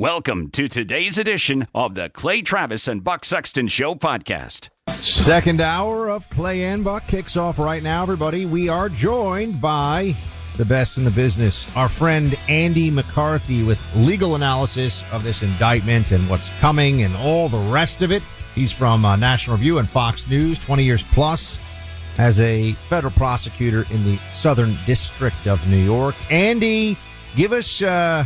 Welcome to today's edition of the Clay Travis and Buck Sexton Show podcast. Second hour of Clay and Buck kicks off right now, everybody. We are joined by the best in the business, our friend Andy McCarthy, with legal analysis of this indictment and what's coming and all the rest of it. He's from uh, National Review and Fox News, 20 years plus as a federal prosecutor in the Southern District of New York. Andy, give us. Uh,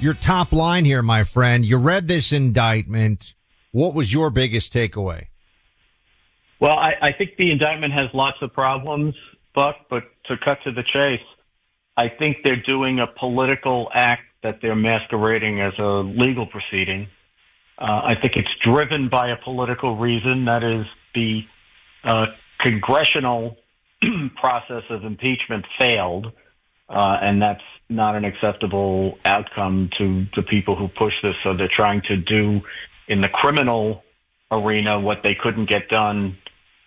your top line here, my friend. You read this indictment. What was your biggest takeaway? Well, I, I think the indictment has lots of problems, Buck, but to cut to the chase, I think they're doing a political act that they're masquerading as a legal proceeding. Uh, I think it's driven by a political reason, that is the uh, congressional process of impeachment failed, uh, and that's not an acceptable outcome to the people who push this. So they're trying to do in the criminal arena what they couldn't get done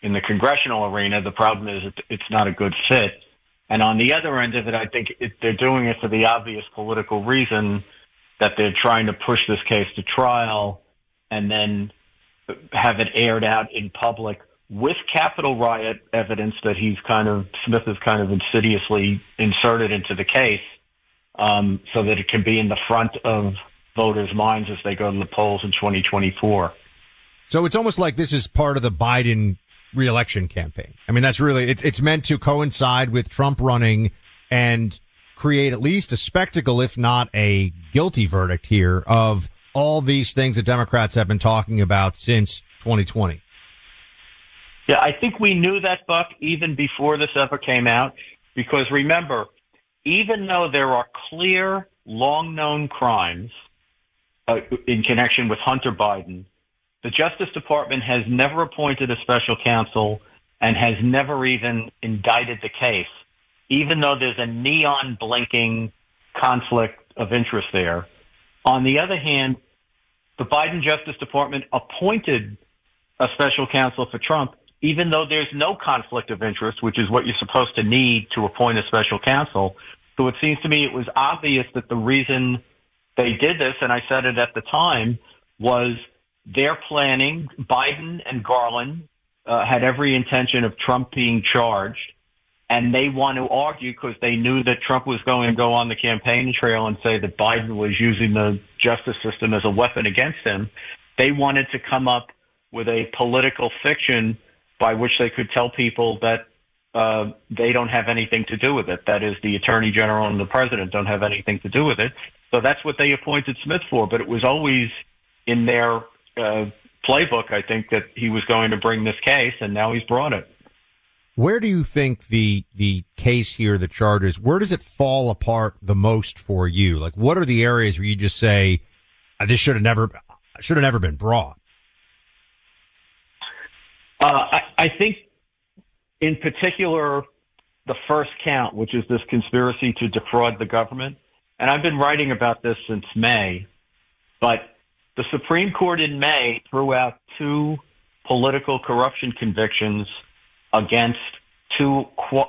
in the congressional arena. The problem is it's not a good fit. And on the other end of it, I think it, they're doing it for the obvious political reason that they're trying to push this case to trial and then have it aired out in public with Capitol riot evidence that he's kind of Smith has kind of insidiously inserted into the case um, so that it can be in the front of voters' minds as they go to the polls in 2024. So it's almost like this is part of the Biden reelection campaign. I mean, that's really, it's, it's meant to coincide with Trump running and create at least a spectacle, if not a guilty verdict here of all these things that Democrats have been talking about since 2020. Yeah, I think we knew that, Buck, even before this ever came out, because remember, even though there are clear, long known crimes uh, in connection with Hunter Biden, the Justice Department has never appointed a special counsel and has never even indicted the case, even though there's a neon blinking conflict of interest there. On the other hand, the Biden Justice Department appointed a special counsel for Trump, even though there's no conflict of interest, which is what you're supposed to need to appoint a special counsel. So it seems to me it was obvious that the reason they did this, and I said it at the time, was their planning. Biden and Garland uh, had every intention of Trump being charged, and they want to argue because they knew that Trump was going to go on the campaign trail and say that Biden was using the justice system as a weapon against him. They wanted to come up with a political fiction by which they could tell people that uh, they don't have anything to do with it. That is, the attorney general and the president don't have anything to do with it. So that's what they appointed Smith for. But it was always in their uh, playbook, I think, that he was going to bring this case, and now he's brought it. Where do you think the the case here, the charges, where does it fall apart the most for you? Like, what are the areas where you just say uh, this should have never should have never been brought? Uh, I, I think in particular, the first count, which is this conspiracy to defraud the government. And I've been writing about this since May. But the Supreme Court in May threw out two political corruption convictions against two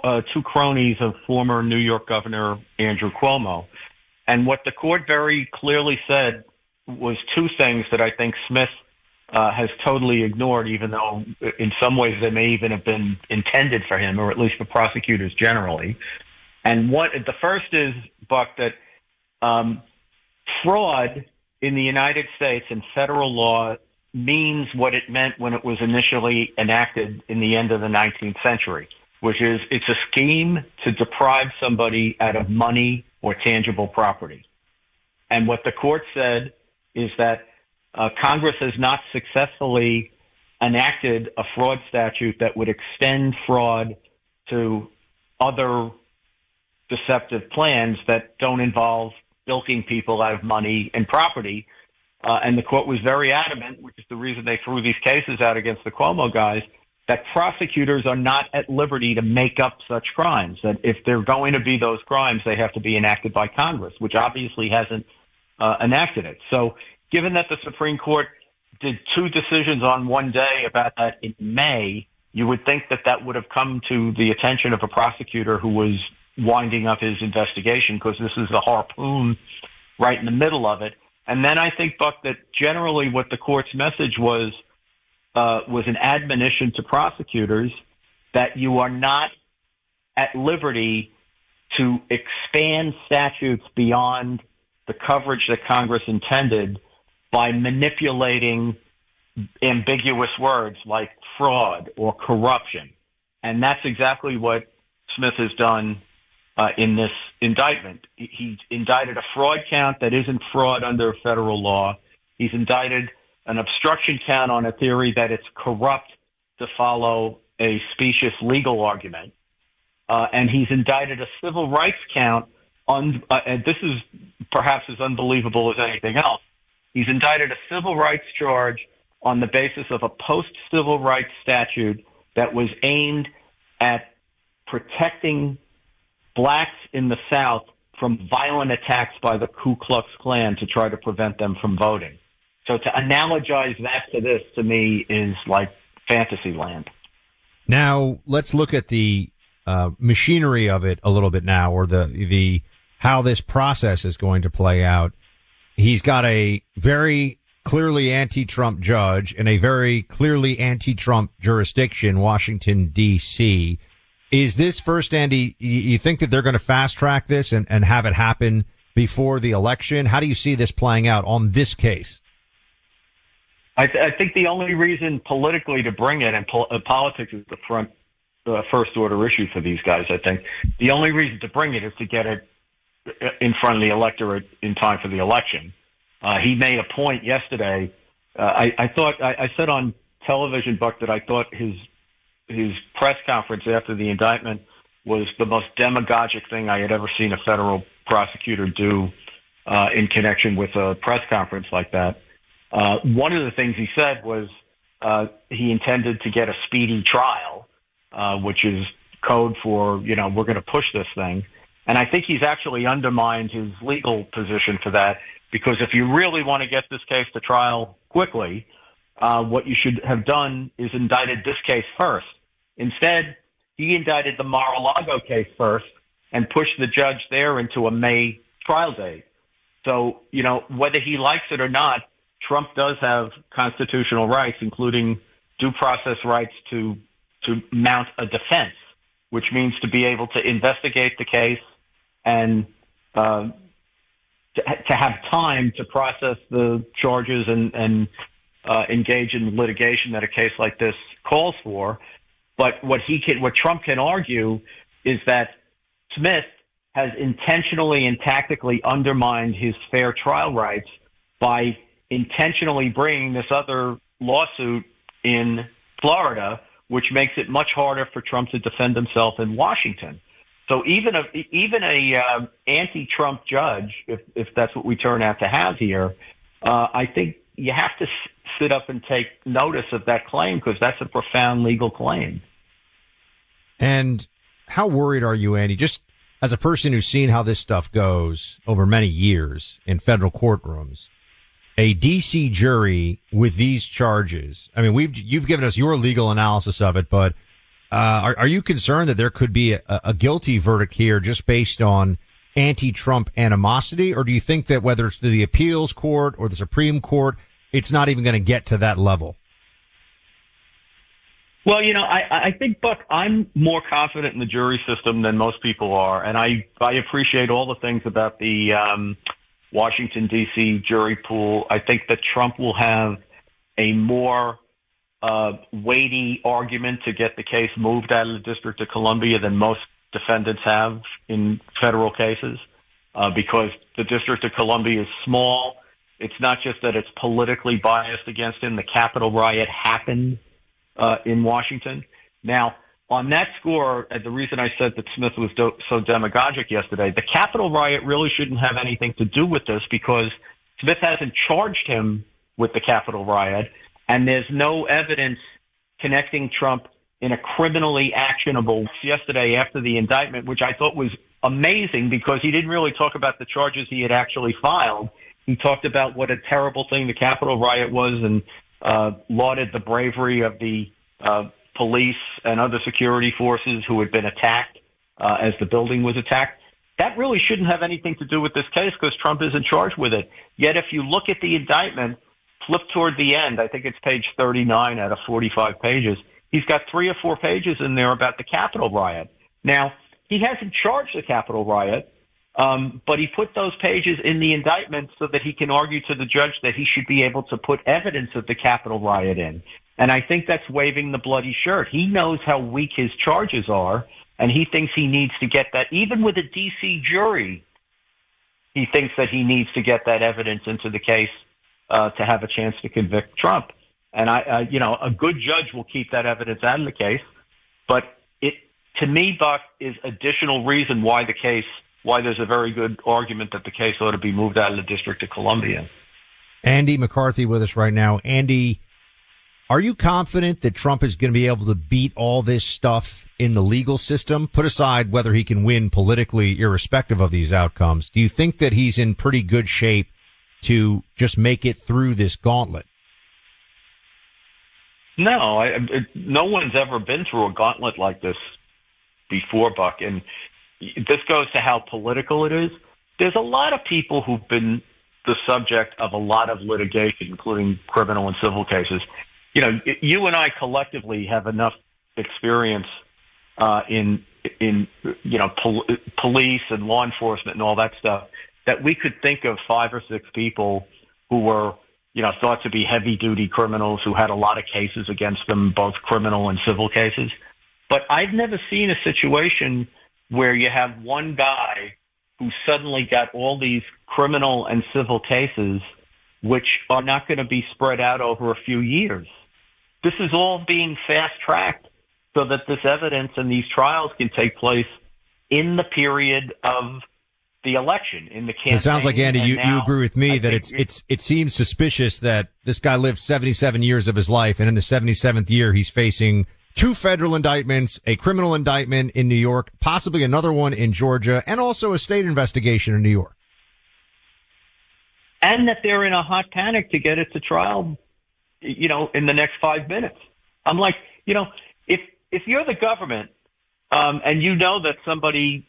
uh, two cronies of former New York Governor Andrew Cuomo. And what the court very clearly said was two things that I think Smith uh, has totally ignored, even though in some ways they may even have been intended for him, or at least for prosecutors generally. And what the first is, Buck, that um, fraud in the United States and federal law means what it meant when it was initially enacted in the end of the 19th century, which is it's a scheme to deprive somebody out of money or tangible property. And what the court said is that uh, Congress has not successfully enacted a fraud statute that would extend fraud to other deceptive plans that don't involve bilking people out of money and property. Uh, and the court was very adamant, which is the reason they threw these cases out against the Cuomo guys, that prosecutors are not at liberty to make up such crimes. That if they're going to be those crimes, they have to be enacted by Congress, which obviously hasn't uh, enacted it. So given that the Supreme Court did two decisions on one day about that in May, you would think that that would have come to the attention of a prosecutor who was winding up his investigation because this is the harpoon right in the middle of it. And then I think, Buck, that generally what the court's message was uh, was an admonition to prosecutors that you are not at liberty to expand statutes beyond the coverage that Congress intended by manipulating ambiguous words like fraud or corruption. And that's exactly what Smith has done uh, in this indictment. He indicted a fraud count that isn't fraud under federal law. He's indicted an obstruction count on a theory that it's corrupt to follow a specious legal argument. Uh, and he's indicted a civil rights count on, uh, and this is perhaps as unbelievable as anything else. He's indicted a civil rights charge on the basis of a post civil rights statute that was aimed at protecting blacks in the South from violent attacks by the Ku Klux Klan to try to prevent them from voting. So to analogize that to this to me is like fantasy land. Now let's look at the uh, machinery of it a little bit now, or the the how this process is going to play out. He's got a very clearly anti-Trump judge in a very clearly anti-Trump jurisdiction, Washington D.C. Is this first, Andy? You think that they're going to fast track this and, and have it happen before the election? How do you see this playing out on this case? I, th- I think the only reason politically to bring it, and uh, politics is the front uh, first order issue for these guys. I think the only reason to bring it is to get it in front of the electorate in time for the election. Uh, he made a point yesterday. Uh, I, I thought I, I said on television, Buck, that I thought his his press conference after the indictment was the most demagogic thing I had ever seen a federal prosecutor do uh, in connection with a press conference like that. Uh, one of the things he said was uh, he intended to get a speedy trial, uh, which is code for you know we're going to push this thing. And I think he's actually undermined his legal position for that because if you really want to get this case to trial quickly, uh, what you should have done is indicted this case first Instead, he indicted the Mar-a-Lago case first and pushed the judge there into a May trial date. So, you know, whether he likes it or not, Trump does have constitutional rights, including due process rights to to mount a defense, which means to be able to investigate the case and uh, to, to have time to process the charges and, and uh, engage in litigation that a case like this calls for. But what he can, what Trump can argue is that Smith has intentionally and tactically undermined his fair trial rights by intentionally bringing this other lawsuit in Florida, which makes it much harder for Trump to defend himself in Washington. So even a even a uh, anti-Trump judge, if if that's what we turn out to have here, uh, I think you have to sit up and take notice of that claim because that's a profound legal claim. And how worried are you, Andy? Just as a person who's seen how this stuff goes over many years in federal courtrooms, a DC jury with these charges? I mean, we've you've given us your legal analysis of it, but are, are you concerned that there could be a, a guilty verdict here just based on anti-Trump animosity, or do you think that whether it's the appeals court or the Supreme Court, it's not even going to get to that level? Well, you know, I, I think, Buck, I'm more confident in the jury system than most people are, and I I appreciate all the things about the um, Washington D.C. jury pool. I think that Trump will have a more uh, weighty argument to get the case moved out of the District of Columbia than most defendants have in federal cases, uh, because the District of Columbia is small. It's not just that it's politically biased against him. The Capitol riot happened uh, in Washington. Now, on that score, the reason I said that Smith was do- so demagogic yesterday, the Capitol riot really shouldn't have anything to do with this because Smith hasn't charged him with the Capitol riot, and there's no evidence connecting Trump in a criminally actionable yesterday after the indictment, which I thought was amazing because he didn't really talk about the charges he had actually filed. He talked about what a terrible thing the Capitol riot was and uh, lauded the bravery of the uh, police and other security forces who had been attacked uh, as the building was attacked. That really shouldn't have anything to do with this case because Trump isn't charged with it. Yet, if you look at the indictment, flip toward the end, I think it's page 39 out of 45 pages. He's got three or four pages in there about the Capitol riot. Now, he hasn't charged the Capitol riot, um, but he put those pages in the indictment so that he can argue to the judge that he should be able to put evidence of the Capitol riot in. And I think that's waving the bloody shirt. He knows how weak his charges are, and he thinks he needs to get that. Even with a D.C. jury, he thinks that he needs to get that evidence into the case uh, to have a chance to convict Trump. And I, uh, you know, a good judge will keep that evidence out of the case. But it, to me, Buck, is additional reason why the case, why there's a very good argument that the case ought to be moved out of the District of Columbia. Andy McCarthy with us right now. Andy, are you confident that Trump is going to be able to beat all this stuff in the legal system? Put aside whether he can win politically, irrespective of these outcomes. Do you think that he's in pretty good shape to just make it through this gauntlet? No, I, it, no one's ever been through a gauntlet like this before, Buck. And this goes to how political it is. There's a lot of people who've been the subject of a lot of litigation, including criminal and civil cases you know, you and I collectively have enough experience uh, in in you know pol- police and law enforcement and all that stuff that we could think of five or six people who were you know thought to be heavy duty criminals who had a lot of cases against them, both criminal and civil cases. But I've never seen a situation where you have one guy who suddenly got all these criminal and civil cases, which are not going to be spread out over a few years. This is all being fast tracked so that this evidence and these trials can take place in the period of the election in the campaign. It sounds like Andy, you, now, you agree with me I that it's it's it seems suspicious that this guy lived 77 years of his life, and in the 77th year, he's facing two federal indictments, a criminal indictment in New York, possibly another one in Georgia, and also a state investigation in New York. And that they're in a hot panic to get it to trial you know, in the next five minutes. I'm like, you know, if if you're the government um, and you know that somebody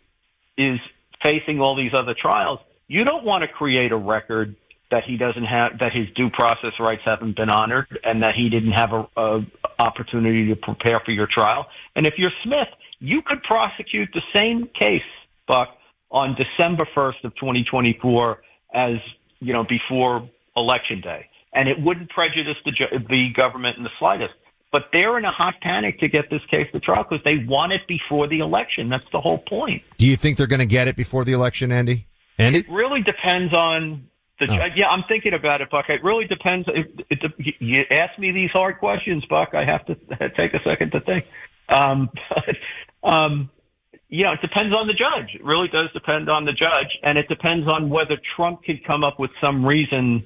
is facing all these other trials, you don't want to create a record that he doesn't have that his due process rights haven't been honored and that he didn't have a, a opportunity to prepare for your trial. And if you're Smith, you could prosecute the same case, Buck, on December 1st of 2024 as you know before election day and it wouldn't prejudice the, the government in the slightest. But they're in a hot panic to get this case to trial because they want it before the election. That's the whole point. Do you think they're going to get it before the election, Andy? Andy? It really depends on the. Oh. Yeah, I'm thinking about it, Buck. It really depends. It, it, you ask me these hard questions, Buck. I have to take a second to think. Um, but, um, you know, it depends on the judge. It really does depend on the judge, and it depends on whether Trump could come up with some reason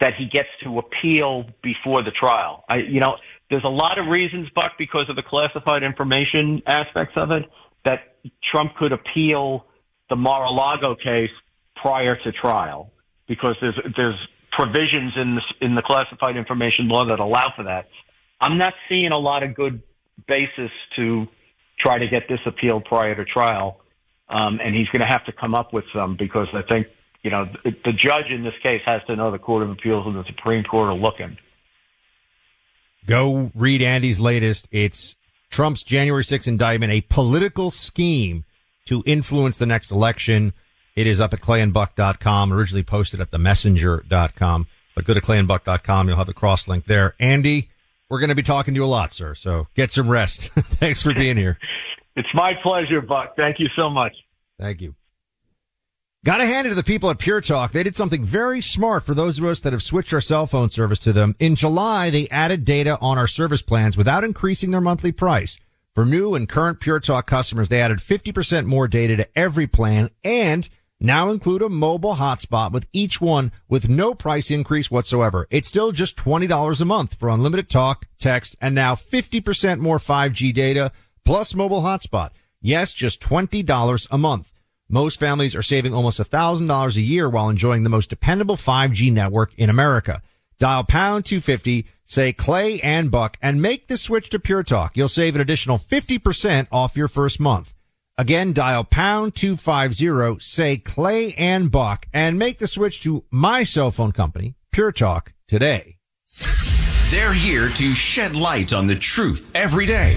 that he gets to appeal before the trial. I, you know, there's a lot of reasons, Buck, because of the classified information aspects of it, that Trump could appeal the Mar-a-Lago case prior to trial because there's there's provisions in the in the classified information law that allow for that. I'm not seeing a lot of good basis to try to get this appealed prior to trial, um, and he's going to have to come up with some because I think you know the, the judge in this case has to know the Court of Appeals and the Supreme Court are looking. Go read Andy's latest. It's Trump's January 6th indictment, a political scheme to influence the next election. It is up at clayandbuck.com, originally posted at themessenger.com. But go to clayandbuck.com. You'll have the cross link there. Andy, we're going to be talking to you a lot, sir. So get some rest. Thanks for being here. It's my pleasure, Buck. Thank you so much. Thank you. Got to hand it to the people at Pure Talk. They did something very smart for those of us that have switched our cell phone service to them. In July, they added data on our service plans without increasing their monthly price. For new and current Pure Talk customers, they added 50% more data to every plan and now include a mobile hotspot with each one with no price increase whatsoever. It's still just $20 a month for unlimited talk, text, and now 50% more 5G data plus mobile hotspot. Yes, just $20 a month. Most families are saving almost $1,000 a year while enjoying the most dependable 5G network in America. Dial pound 250, say Clay and Buck, and make the switch to Pure Talk. You'll save an additional 50% off your first month. Again, dial pound 250, say Clay and Buck, and make the switch to my cell phone company, Pure Talk, today. They're here to shed light on the truth every day.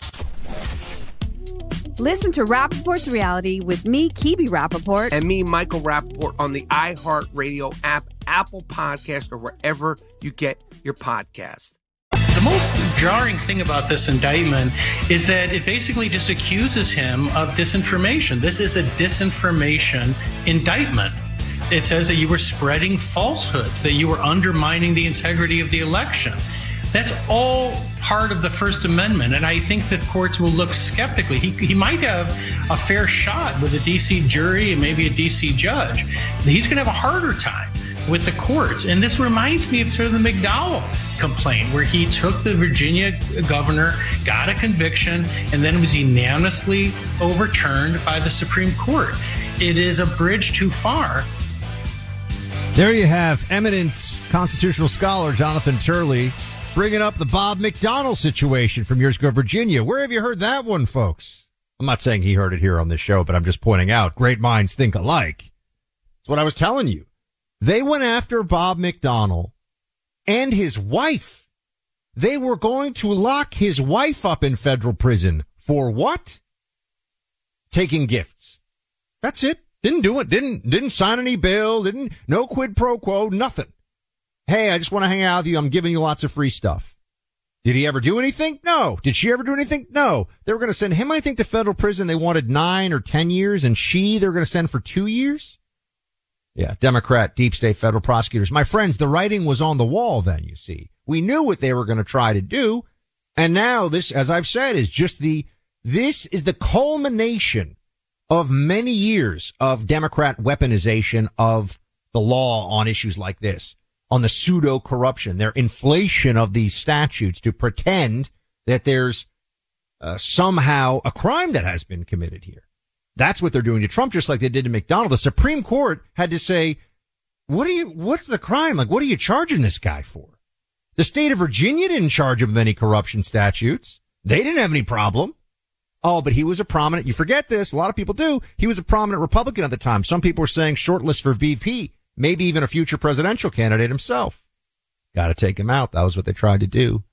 Listen to Rapaport's reality with me, Kibi Rapaport. And me, Michael Rapaport, on the iHeartRadio app, Apple Podcast, or wherever you get your podcast. The most jarring thing about this indictment is that it basically just accuses him of disinformation. This is a disinformation indictment. It says that you were spreading falsehoods, that you were undermining the integrity of the election. That's all part of the First Amendment, and I think that courts will look skeptically. He, he might have a fair shot with a DC jury and maybe a DC judge. He's going to have a harder time with the courts. And this reminds me of sort of the McDonnell complaint, where he took the Virginia governor, got a conviction, and then was unanimously overturned by the Supreme Court. it is a bridge too far. There you have eminent constitutional scholar Jonathan Turley bringing up the Bob McDonnell situation from years ago, Virginia. Where have you heard that one, folks? I'm not saying he heard it here on this show, but I'm just pointing out great minds think alike. That's what I was telling you. They went after Bob McDonnell and his wife. They were going to lock his wife up in federal prison for what? Taking gifts. That's it. Didn't do it. Didn't, didn't sign any bill. Didn't, no quid pro quo, nothing. Hey, I just want to hang out with you. I'm giving you lots of free stuff. Did he ever do anything? No. Did she ever do anything? No. They were going to send him, I think, to federal prison. They wanted nine or 10 years and she, they're going to send for two years. Yeah. Democrat, deep state federal prosecutors. My friends, the writing was on the wall then, you see. We knew what they were going to try to do. And now this, as I've said, is just the, this is the culmination of many years of Democrat weaponization of the law on issues like this, on the pseudo corruption, their inflation of these statutes to pretend that there's uh, somehow a crime that has been committed here. That's what they're doing to Trump, just like they did to McDonnell. The Supreme Court had to say, what are you, what's the crime? Like, what are you charging this guy for? The state of Virginia didn't charge him with any corruption statutes. They didn't have any problem. Oh, but he was a prominent, you forget this, a lot of people do. He was a prominent Republican at the time. Some people were saying shortlist for VP, maybe even a future presidential candidate himself. Got to take him out. That was what they tried to do.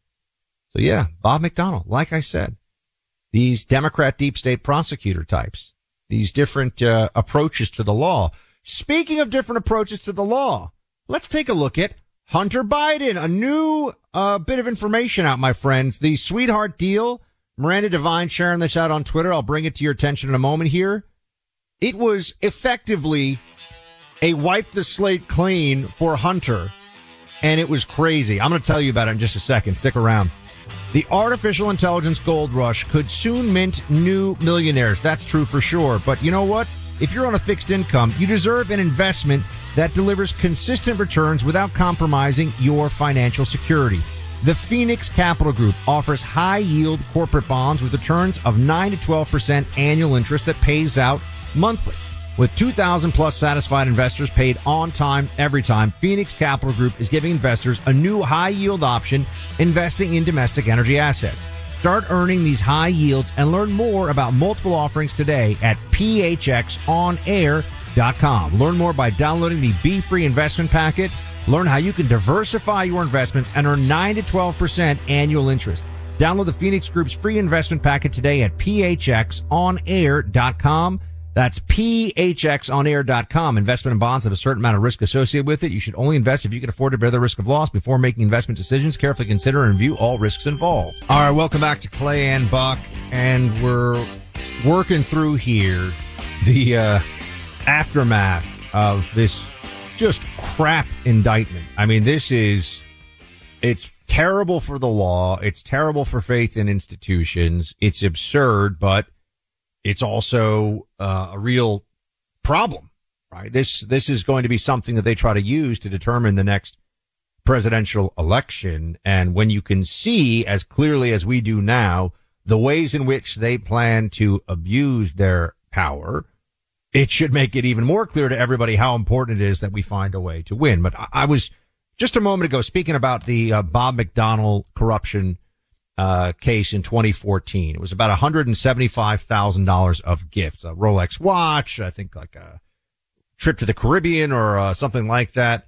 So yeah, Bob McDonnell, like I said, these Democrat deep state prosecutor types, these different uh, approaches to the law. Speaking of different approaches to the law, let's take a look at Hunter Biden. A new uh, bit of information out, my friends. The sweetheart deal. Miranda Devine sharing this out on Twitter. I'll bring it to your attention in a moment here. It was effectively a wipe the slate clean for Hunter. And it was crazy. I'm going to tell you about it in just a second. Stick around. The artificial intelligence gold rush could soon mint new millionaires. That's true for sure. But you know what? If you're on a fixed income, you deserve an investment that delivers consistent returns without compromising your financial security. The Phoenix Capital Group offers high yield corporate bonds with returns of 9 to 12% annual interest that pays out monthly. With 2,000 plus satisfied investors paid on time every time, Phoenix Capital Group is giving investors a new high yield option investing in domestic energy assets. Start earning these high yields and learn more about multiple offerings today at phxonair.com. Learn more by downloading the Be Free investment packet. Learn how you can diversify your investments and earn 9 to 12% annual interest. Download the Phoenix Group's free investment packet today at phxonair.com. That's phxonair.com. Investment in bonds have a certain amount of risk associated with it. You should only invest if you can afford to bear the risk of loss before making investment decisions. Carefully consider and review all risks involved. All right, welcome back to Clay and Buck, and we're working through here the uh, aftermath of this just crap indictment. I mean, this is it's terrible for the law. It's terrible for faith in institutions. It's absurd, but it's also uh, a real problem, right? This this is going to be something that they try to use to determine the next presidential election. And when you can see as clearly as we do now the ways in which they plan to abuse their power, it should make it even more clear to everybody how important it is that we find a way to win. But I, I was just a moment ago speaking about the uh, Bob McDonnell corruption uh, case in 2014. It was about $175,000 of gifts, a Rolex watch, I think like a trip to the Caribbean or uh, something like that.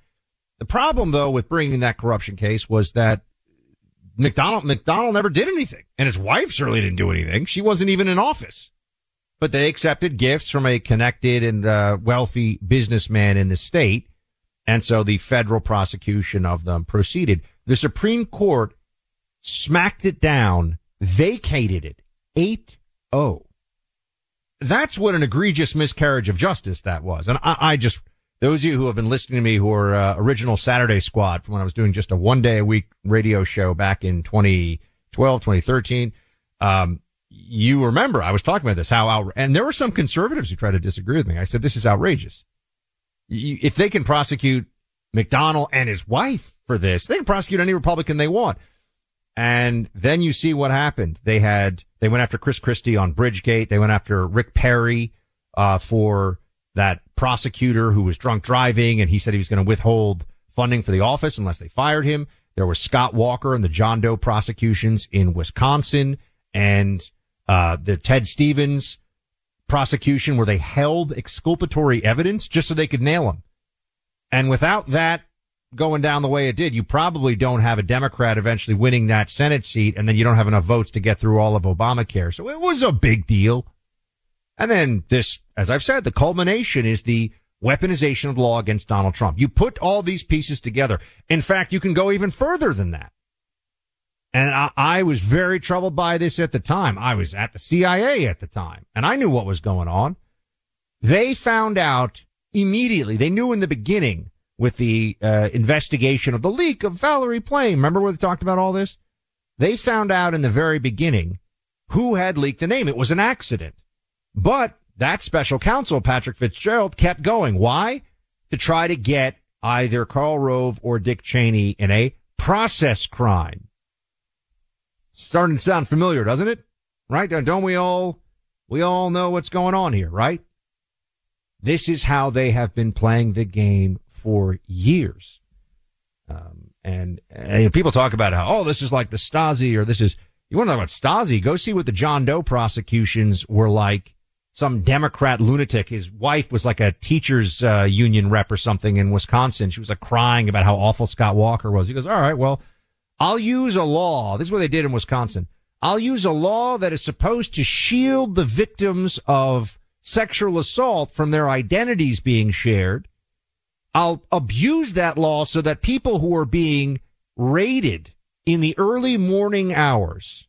The problem though with bringing that corruption case was that McDonnell, McDonnell never did anything and his wife certainly didn't do anything. She wasn't even in office, but they accepted gifts from a connected and uh, wealthy businessman in the state. And so the federal prosecution of them proceeded. The Supreme Court smacked it down, vacated it 8-0. That's what an egregious miscarriage of justice that was. And I, I just, those of you who have been listening to me who are uh, original Saturday squad from when I was doing just a one day a week radio show back in 2012, 2013, um, you remember I was talking about this, how out, and there were some conservatives who tried to disagree with me. I said, this is outrageous. If they can prosecute McDonnell and his wife for this, they can prosecute any Republican they want. And then you see what happened. They had, they went after Chris Christie on Bridgegate. They went after Rick Perry, uh, for that prosecutor who was drunk driving and he said he was going to withhold funding for the office unless they fired him. There was Scott Walker and the John Doe prosecutions in Wisconsin and uh, the Ted Stevens prosecution where they held exculpatory evidence just so they could nail him. And without that going down the way it did, you probably don't have a Democrat eventually winning that Senate seat and then you don't have enough votes to get through all of Obamacare. So it was a big deal. And then this, as I've said, the culmination is the weaponization of law against Donald Trump. You put all these pieces together. In fact, you can go even further than that. And I, I, was very troubled by this at the time. I was at the CIA at the time and I knew what was going on. They found out immediately. They knew in the beginning with the uh, investigation of the leak of Valerie Plame. Remember where they talked about all this? They found out in the very beginning who had leaked the name. It was an accident. But that special counsel, Patrick Fitzgerald, kept going. Why? To try to get either Karl Rove or Dick Cheney in a process crime. Starting to sound familiar, doesn't it? Right? Don't we all, we all know what's going on here, right? This is how they have been playing the game for years. Um, and, and people talk about how, oh, this is like the Stasi or this is, you want to talk about Stasi? Go see what the John Doe prosecutions were like some Democrat lunatic. His wife was like a teachers uh, union rep or something in Wisconsin. She was like crying about how awful Scott Walker was. He goes, all right, well, I'll use a law. This is what they did in Wisconsin. I'll use a law that is supposed to shield the victims of sexual assault from their identities being shared. I'll abuse that law so that people who are being raided in the early morning hours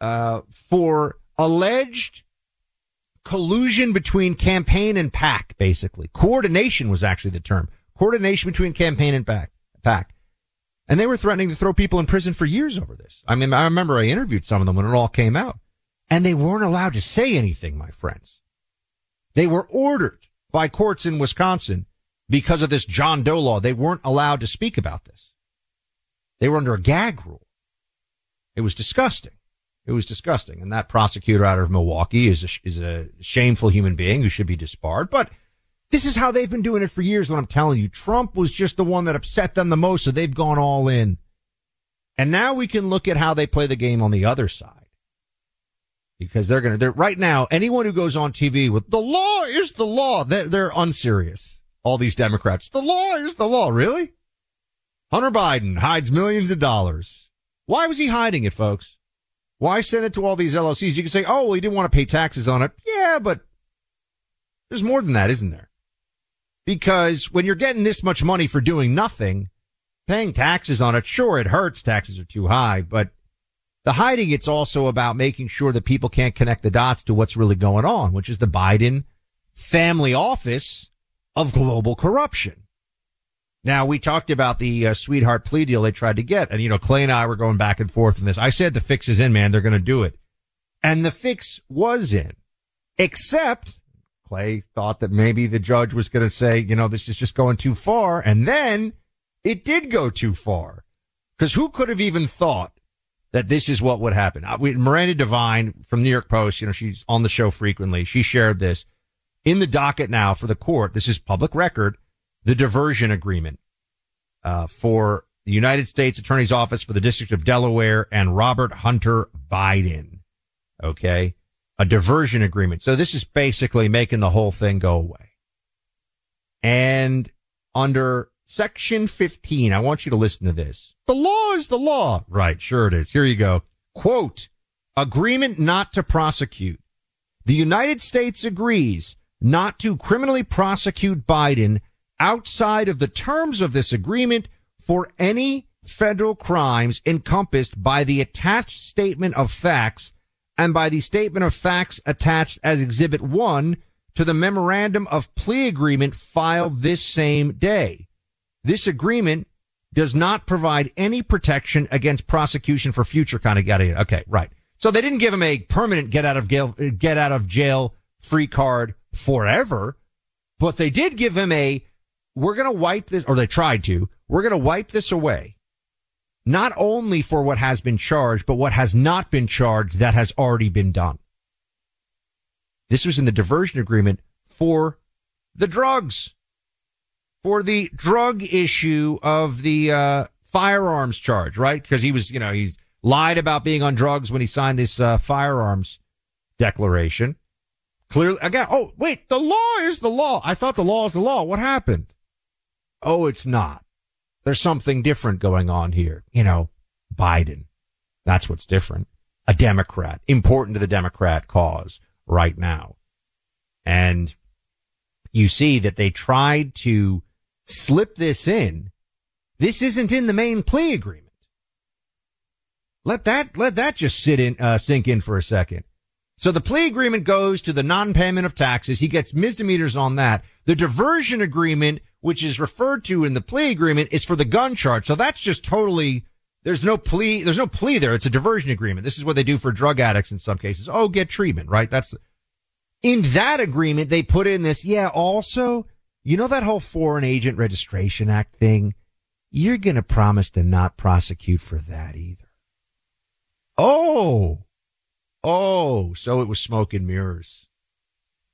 uh, for alleged collusion between campaign and PAC, basically. Coordination was actually the term. Coordination between campaign and PAC. PAC. And they were threatening to throw people in prison for years over this. I mean, I remember I interviewed some of them when it all came out. And they weren't allowed to say anything, my friends. They were ordered by courts in Wisconsin because of this John Doe law. They weren't allowed to speak about this. They were under a gag rule. It was disgusting. It was disgusting. And that prosecutor out of Milwaukee is a, is a shameful human being who should be disbarred. But this is how they've been doing it for years. What I'm telling you, Trump was just the one that upset them the most. So they've gone all in. And now we can look at how they play the game on the other side. Because they're going to, they're right now, anyone who goes on TV with the law is the law, they're, they're unserious. All these Democrats. The law is the law. Really? Hunter Biden hides millions of dollars. Why was he hiding it, folks? Why send it to all these LLCs? You can say, oh, well, he didn't want to pay taxes on it. Yeah, but there's more than that, isn't there? Because when you're getting this much money for doing nothing, paying taxes on it, sure, it hurts. Taxes are too high, but the hiding, it's also about making sure that people can't connect the dots to what's really going on, which is the Biden family office of global corruption. Now we talked about the uh, sweetheart plea deal they tried to get, and you know Clay and I were going back and forth in this. I said the fix is in, man. They're going to do it, and the fix was in, except Clay thought that maybe the judge was going to say, you know, this is just going too far, and then it did go too far, because who could have even thought that this is what would happen? Uh, we, Miranda Devine from New York Post, you know, she's on the show frequently. She shared this in the docket now for the court. This is public record the diversion agreement uh, for the United States Attorney's Office for the District of Delaware and Robert Hunter Biden. Okay. A diversion agreement. So this is basically making the whole thing go away. And under section 15, I want you to listen to this. The law is the law. Right. Sure it is. Here you go. Quote, agreement not to prosecute. The United States agrees not to criminally prosecute Biden outside of the terms of this agreement for any federal crimes encompassed by the attached statement of facts and by the statement of facts attached as exhibit one to the memorandum of plea agreement filed this same day. This agreement does not provide any protection against prosecution for future kind of okay, right. So they didn't give him a permanent get out of jail, get out of jail free card forever, but they did give him a we're going to wipe this, or they tried to, we're going to wipe this away. Not only for what has been charged, but what has not been charged that has already been done. This was in the diversion agreement for the drugs for the drug issue of the uh, firearms charge, right? Because he was, you know, he's lied about being on drugs when he signed this uh, firearms declaration. Clearly, again, oh, wait, the law is the law. I thought the law is the law. What happened? Oh, it's not. There's something different going on here. You know, Biden. That's what's different. A Democrat, important to the Democrat cause right now. And you see that they tried to slip this in. This isn't in the main plea agreement. Let that, let that just sit in, uh, sink in for a second. So the plea agreement goes to the non-payment of taxes. He gets misdemeanors on that. The diversion agreement, which is referred to in the plea agreement, is for the gun charge. So that's just totally, there's no plea, there's no plea there. It's a diversion agreement. This is what they do for drug addicts in some cases. Oh, get treatment, right? That's, in that agreement, they put in this, yeah, also, you know that whole Foreign Agent Registration Act thing? You're going to promise to not prosecute for that either. Oh, oh, so it was smoke and mirrors.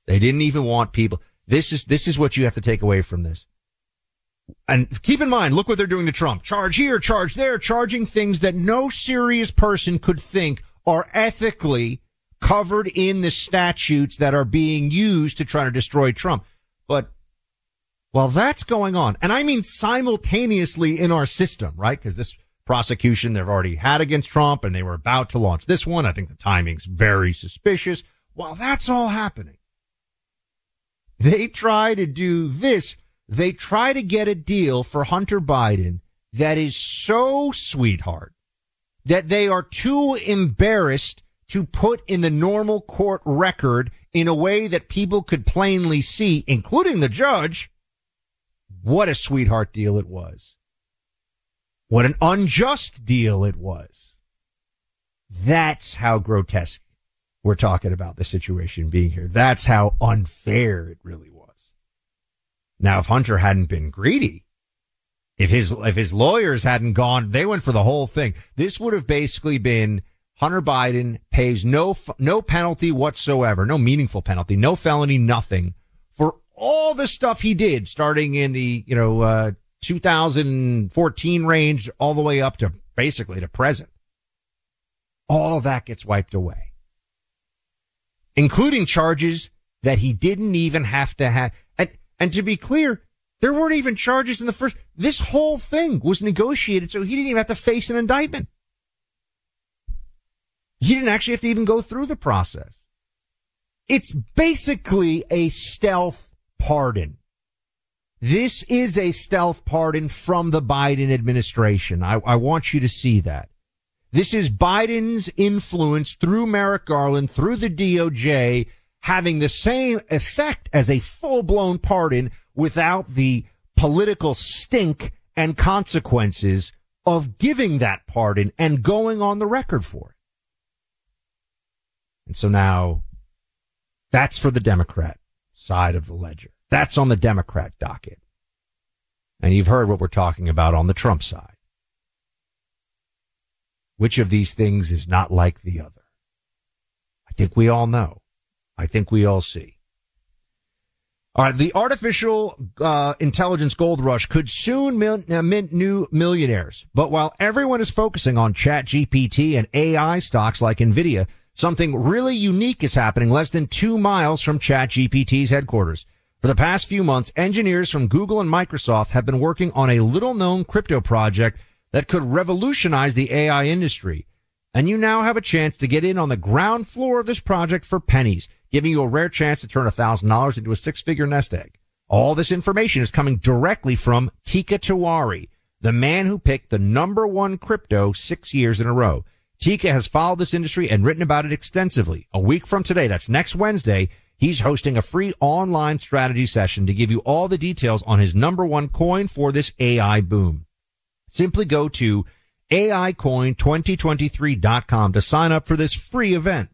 They didn't even want people. This is, this is what you have to take away from this. And keep in mind, look what they're doing to Trump. Charge here, charge there, charging things that no serious person could think are ethically covered in the statutes that are being used to try to destroy Trump. But while that's going on, and I mean simultaneously in our system, right? Because this prosecution they've already had against Trump and they were about to launch this one. I think the timing's very suspicious. While that's all happening, they try to do this. They try to get a deal for Hunter Biden that is so sweetheart that they are too embarrassed to put in the normal court record in a way that people could plainly see, including the judge. What a sweetheart deal it was. What an unjust deal it was. That's how grotesque we're talking about the situation being here. That's how unfair it really was. Now, if Hunter hadn't been greedy, if his, if his lawyers hadn't gone, they went for the whole thing. This would have basically been Hunter Biden pays no, no penalty whatsoever, no meaningful penalty, no felony, nothing for all the stuff he did starting in the, you know, uh, 2014 range all the way up to basically to present. All that gets wiped away, including charges that he didn't even have to have. And, and to be clear, there weren't even charges in the first. This whole thing was negotiated so he didn't even have to face an indictment. You didn't actually have to even go through the process. It's basically a stealth pardon. This is a stealth pardon from the Biden administration. I, I, want you to see that. This is Biden's influence through Merrick Garland, through the DOJ, having the same effect as a full blown pardon without the political stink and consequences of giving that pardon and going on the record for it. And so now that's for the Democrat side of the ledger. That's on the Democrat docket. And you've heard what we're talking about on the Trump side. Which of these things is not like the other? I think we all know. I think we all see. All right, the artificial uh, intelligence gold rush could soon mint, uh, mint new millionaires. But while everyone is focusing on Chat GPT and AI stocks like Nvidia, Something really unique is happening less than two miles from ChatGPT's headquarters. For the past few months, engineers from Google and Microsoft have been working on a little known crypto project that could revolutionize the AI industry. And you now have a chance to get in on the ground floor of this project for pennies, giving you a rare chance to turn $1,000 into a six figure nest egg. All this information is coming directly from Tika Tiwari, the man who picked the number one crypto six years in a row. Tika has followed this industry and written about it extensively. A week from today, that's next Wednesday, he's hosting a free online strategy session to give you all the details on his number one coin for this AI boom. Simply go to AIcoin2023.com to sign up for this free event.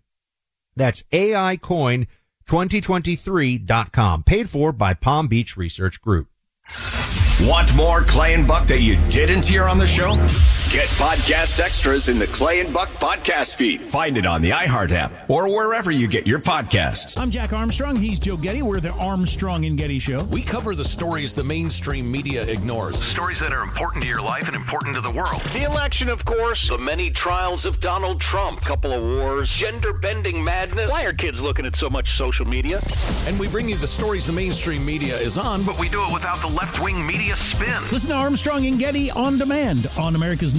That's AIcoin2023.com, paid for by Palm Beach Research Group. Want more Clay and Buck that you didn't hear on the show? Get podcast extras in the Clay and Buck podcast feed. Find it on the iHeart app or wherever you get your podcasts. I'm Jack Armstrong. He's Joe Getty. We're the Armstrong and Getty Show. We cover the stories the mainstream media ignores. Stories that are important to your life and important to the world. The election, of course. The many trials of Donald Trump. Couple of wars. Gender bending madness. Why are kids looking at so much social media? And we bring you the stories the mainstream media is on, But we do it without the left wing media spin. Listen to Armstrong and Getty on demand on America's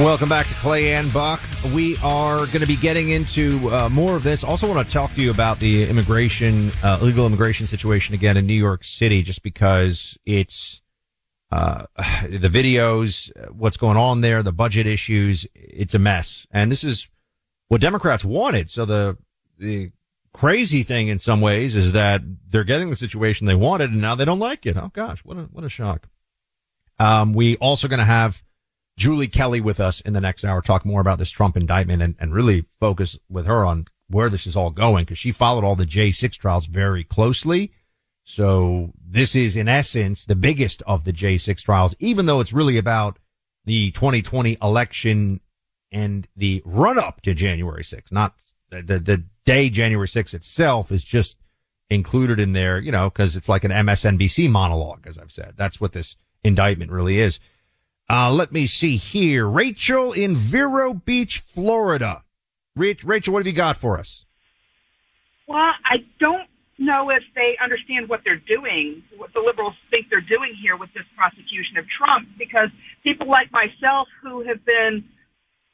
Welcome back to Clay and Buck. We are going to be getting into uh, more of this. Also, want to talk to you about the immigration, uh, illegal immigration situation again in New York City, just because it's uh, the videos, what's going on there, the budget issues. It's a mess, and this is what Democrats wanted. So the the crazy thing in some ways is that they're getting the situation they wanted, and now they don't like it. Oh gosh, what a what a shock. Um, we also going to have Julie Kelly with us in the next hour, talk more about this Trump indictment and, and really focus with her on where this is all going because she followed all the J6 trials very closely. So this is in essence the biggest of the J6 trials, even though it's really about the 2020 election and the run up to January 6th, not the, the, the day January 6th itself is just included in there, you know, cause it's like an MSNBC monologue, as I've said. That's what this indictment really is. Uh, let me see here. Rachel in Vero Beach, Florida. Rach- Rachel, what have you got for us? Well, I don't know if they understand what they're doing, what the liberals think they're doing here with this prosecution of Trump, because people like myself who have been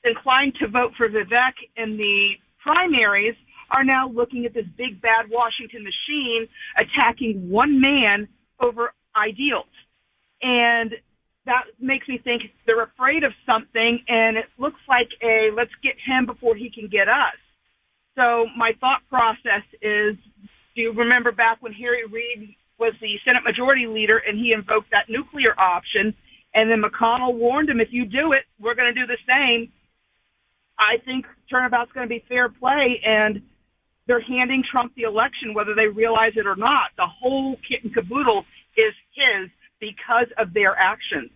inclined to vote for Vivek in the primaries are now looking at this big bad Washington machine attacking one man over ideals. And that makes me think they're afraid of something and it looks like a let's get him before he can get us. So my thought process is, do you remember back when Harry Reid was the Senate Majority Leader and he invoked that nuclear option, and then McConnell warned him, if you do it, we're going to do the same. I think turnabout's going to be fair play, and they're handing Trump the election, whether they realize it or not. The whole kit and caboodle because of their actions.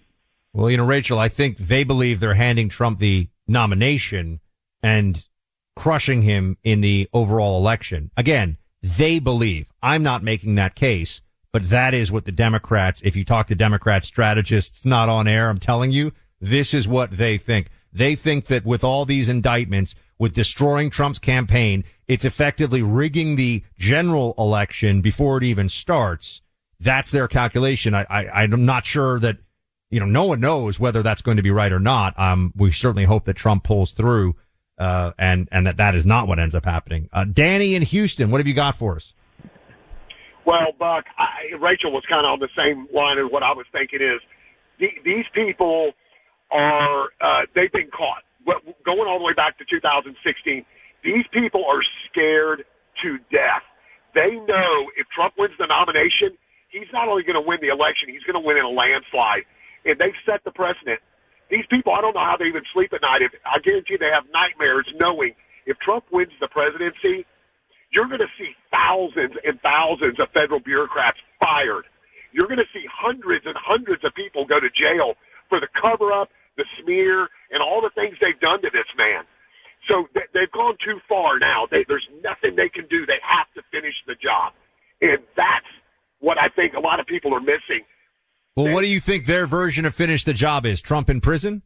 Well, you know, Rachel, I think they believe they're handing Trump the nomination and crushing him in the overall election. Again, they believe. I'm not making that case, but that is what the Democrats, if you talk to Democrat strategists not on air, I'm telling you, this is what they think. They think that with all these indictments, with destroying Trump's campaign, it's effectively rigging the general election before it even starts. That's their calculation. I, I, I'm not sure that, you know, no one knows whether that's going to be right or not. Um, we certainly hope that Trump pulls through, uh, and, and that that is not what ends up happening. Uh, Danny in Houston, what have you got for us? Well, Buck, I, Rachel was kind of on the same line as what I was thinking is the, these people are, uh, they've been caught. What, going all the way back to 2016, these people are scared to death. They know if Trump wins the nomination, he's not only going to win the election, he's going to win in a landslide. And they've set the precedent. These people, I don't know how they even sleep at night. If I guarantee they have nightmares knowing if Trump wins the presidency, you're going to see thousands and thousands of federal bureaucrats fired. You're going to see hundreds and hundreds of people go to jail for the cover up, the smear, and all the things they've done to this man. So they, they've gone too far now. They, there's nothing they can do. They have to finish the job. And that's what I think a lot of people are missing. Well, what do you think their version of finish the job is? Trump in prison?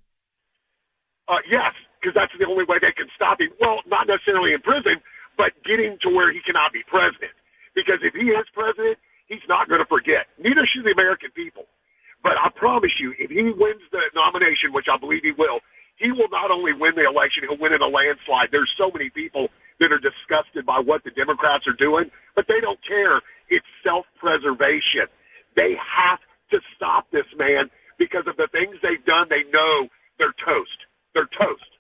Uh, yes, because that's the only way they can stop him. Well, not necessarily in prison, but getting to where he cannot be president. Because if he is president, he's not going to forget. Neither should the American people. But I promise you, if he wins the nomination, which I believe he will, he will not only win the election, he'll win in a landslide. There's so many people that are disgusted by what the Democrats are doing, but they don't care. It's self-preservation. They have to stop this man because of the things they've done. They know they're toast. They're toast.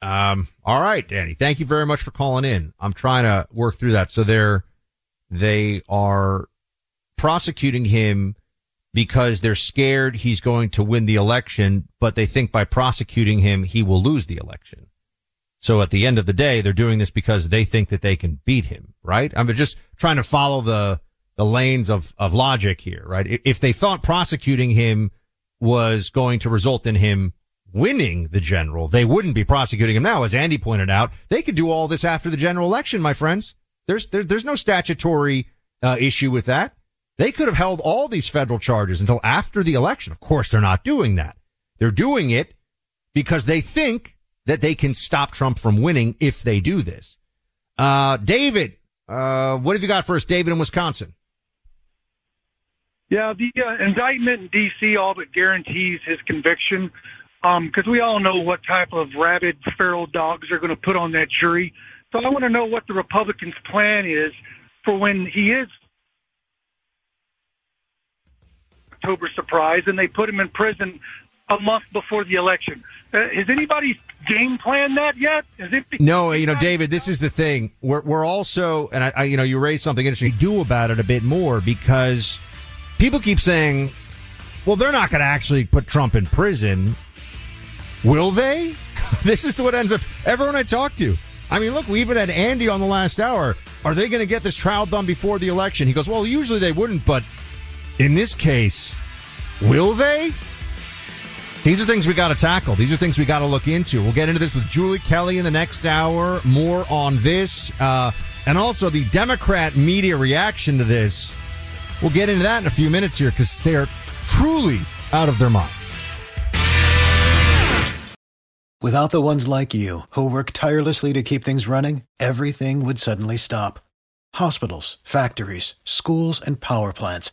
Um, all right, Danny. Thank you very much for calling in. I'm trying to work through that. So they're, they are prosecuting him because they're scared he's going to win the election, but they think by prosecuting him, he will lose the election. So at the end of the day, they're doing this because they think that they can beat him, right? I'm just trying to follow the, the lanes of, of logic here, right? If they thought prosecuting him was going to result in him winning the general, they wouldn't be prosecuting him now. As Andy pointed out, they could do all this after the general election, my friends. There's, there, there's no statutory uh, issue with that. They could have held all these federal charges until after the election. Of course, they're not doing that. They're doing it because they think that they can stop Trump from winning if they do this. Uh, David, uh, what have you got for us, David in Wisconsin? Yeah, the uh, indictment in D.C. all but guarantees his conviction because um, we all know what type of rabid feral dogs are going to put on that jury. So I want to know what the Republicans' plan is for when he is October surprise and they put him in prison a month before the election. Uh, has anybody game planned that yet? Is it? No, you know, David, this is the thing. We're we're also, and I, I, you know, you raised something interesting. Do about it a bit more because people keep saying, "Well, they're not going to actually put Trump in prison." Will they? this is what ends up. Everyone I talk to. I mean, look, we even had Andy on the last hour. Are they going to get this trial done before the election? He goes, "Well, usually they wouldn't, but in this case, will they?" These are things we got to tackle. These are things we got to look into. We'll get into this with Julie Kelly in the next hour. More on this, uh, and also the Democrat media reaction to this. We'll get into that in a few minutes here because they are truly out of their minds. Without the ones like you who work tirelessly to keep things running, everything would suddenly stop. Hospitals, factories, schools, and power plants,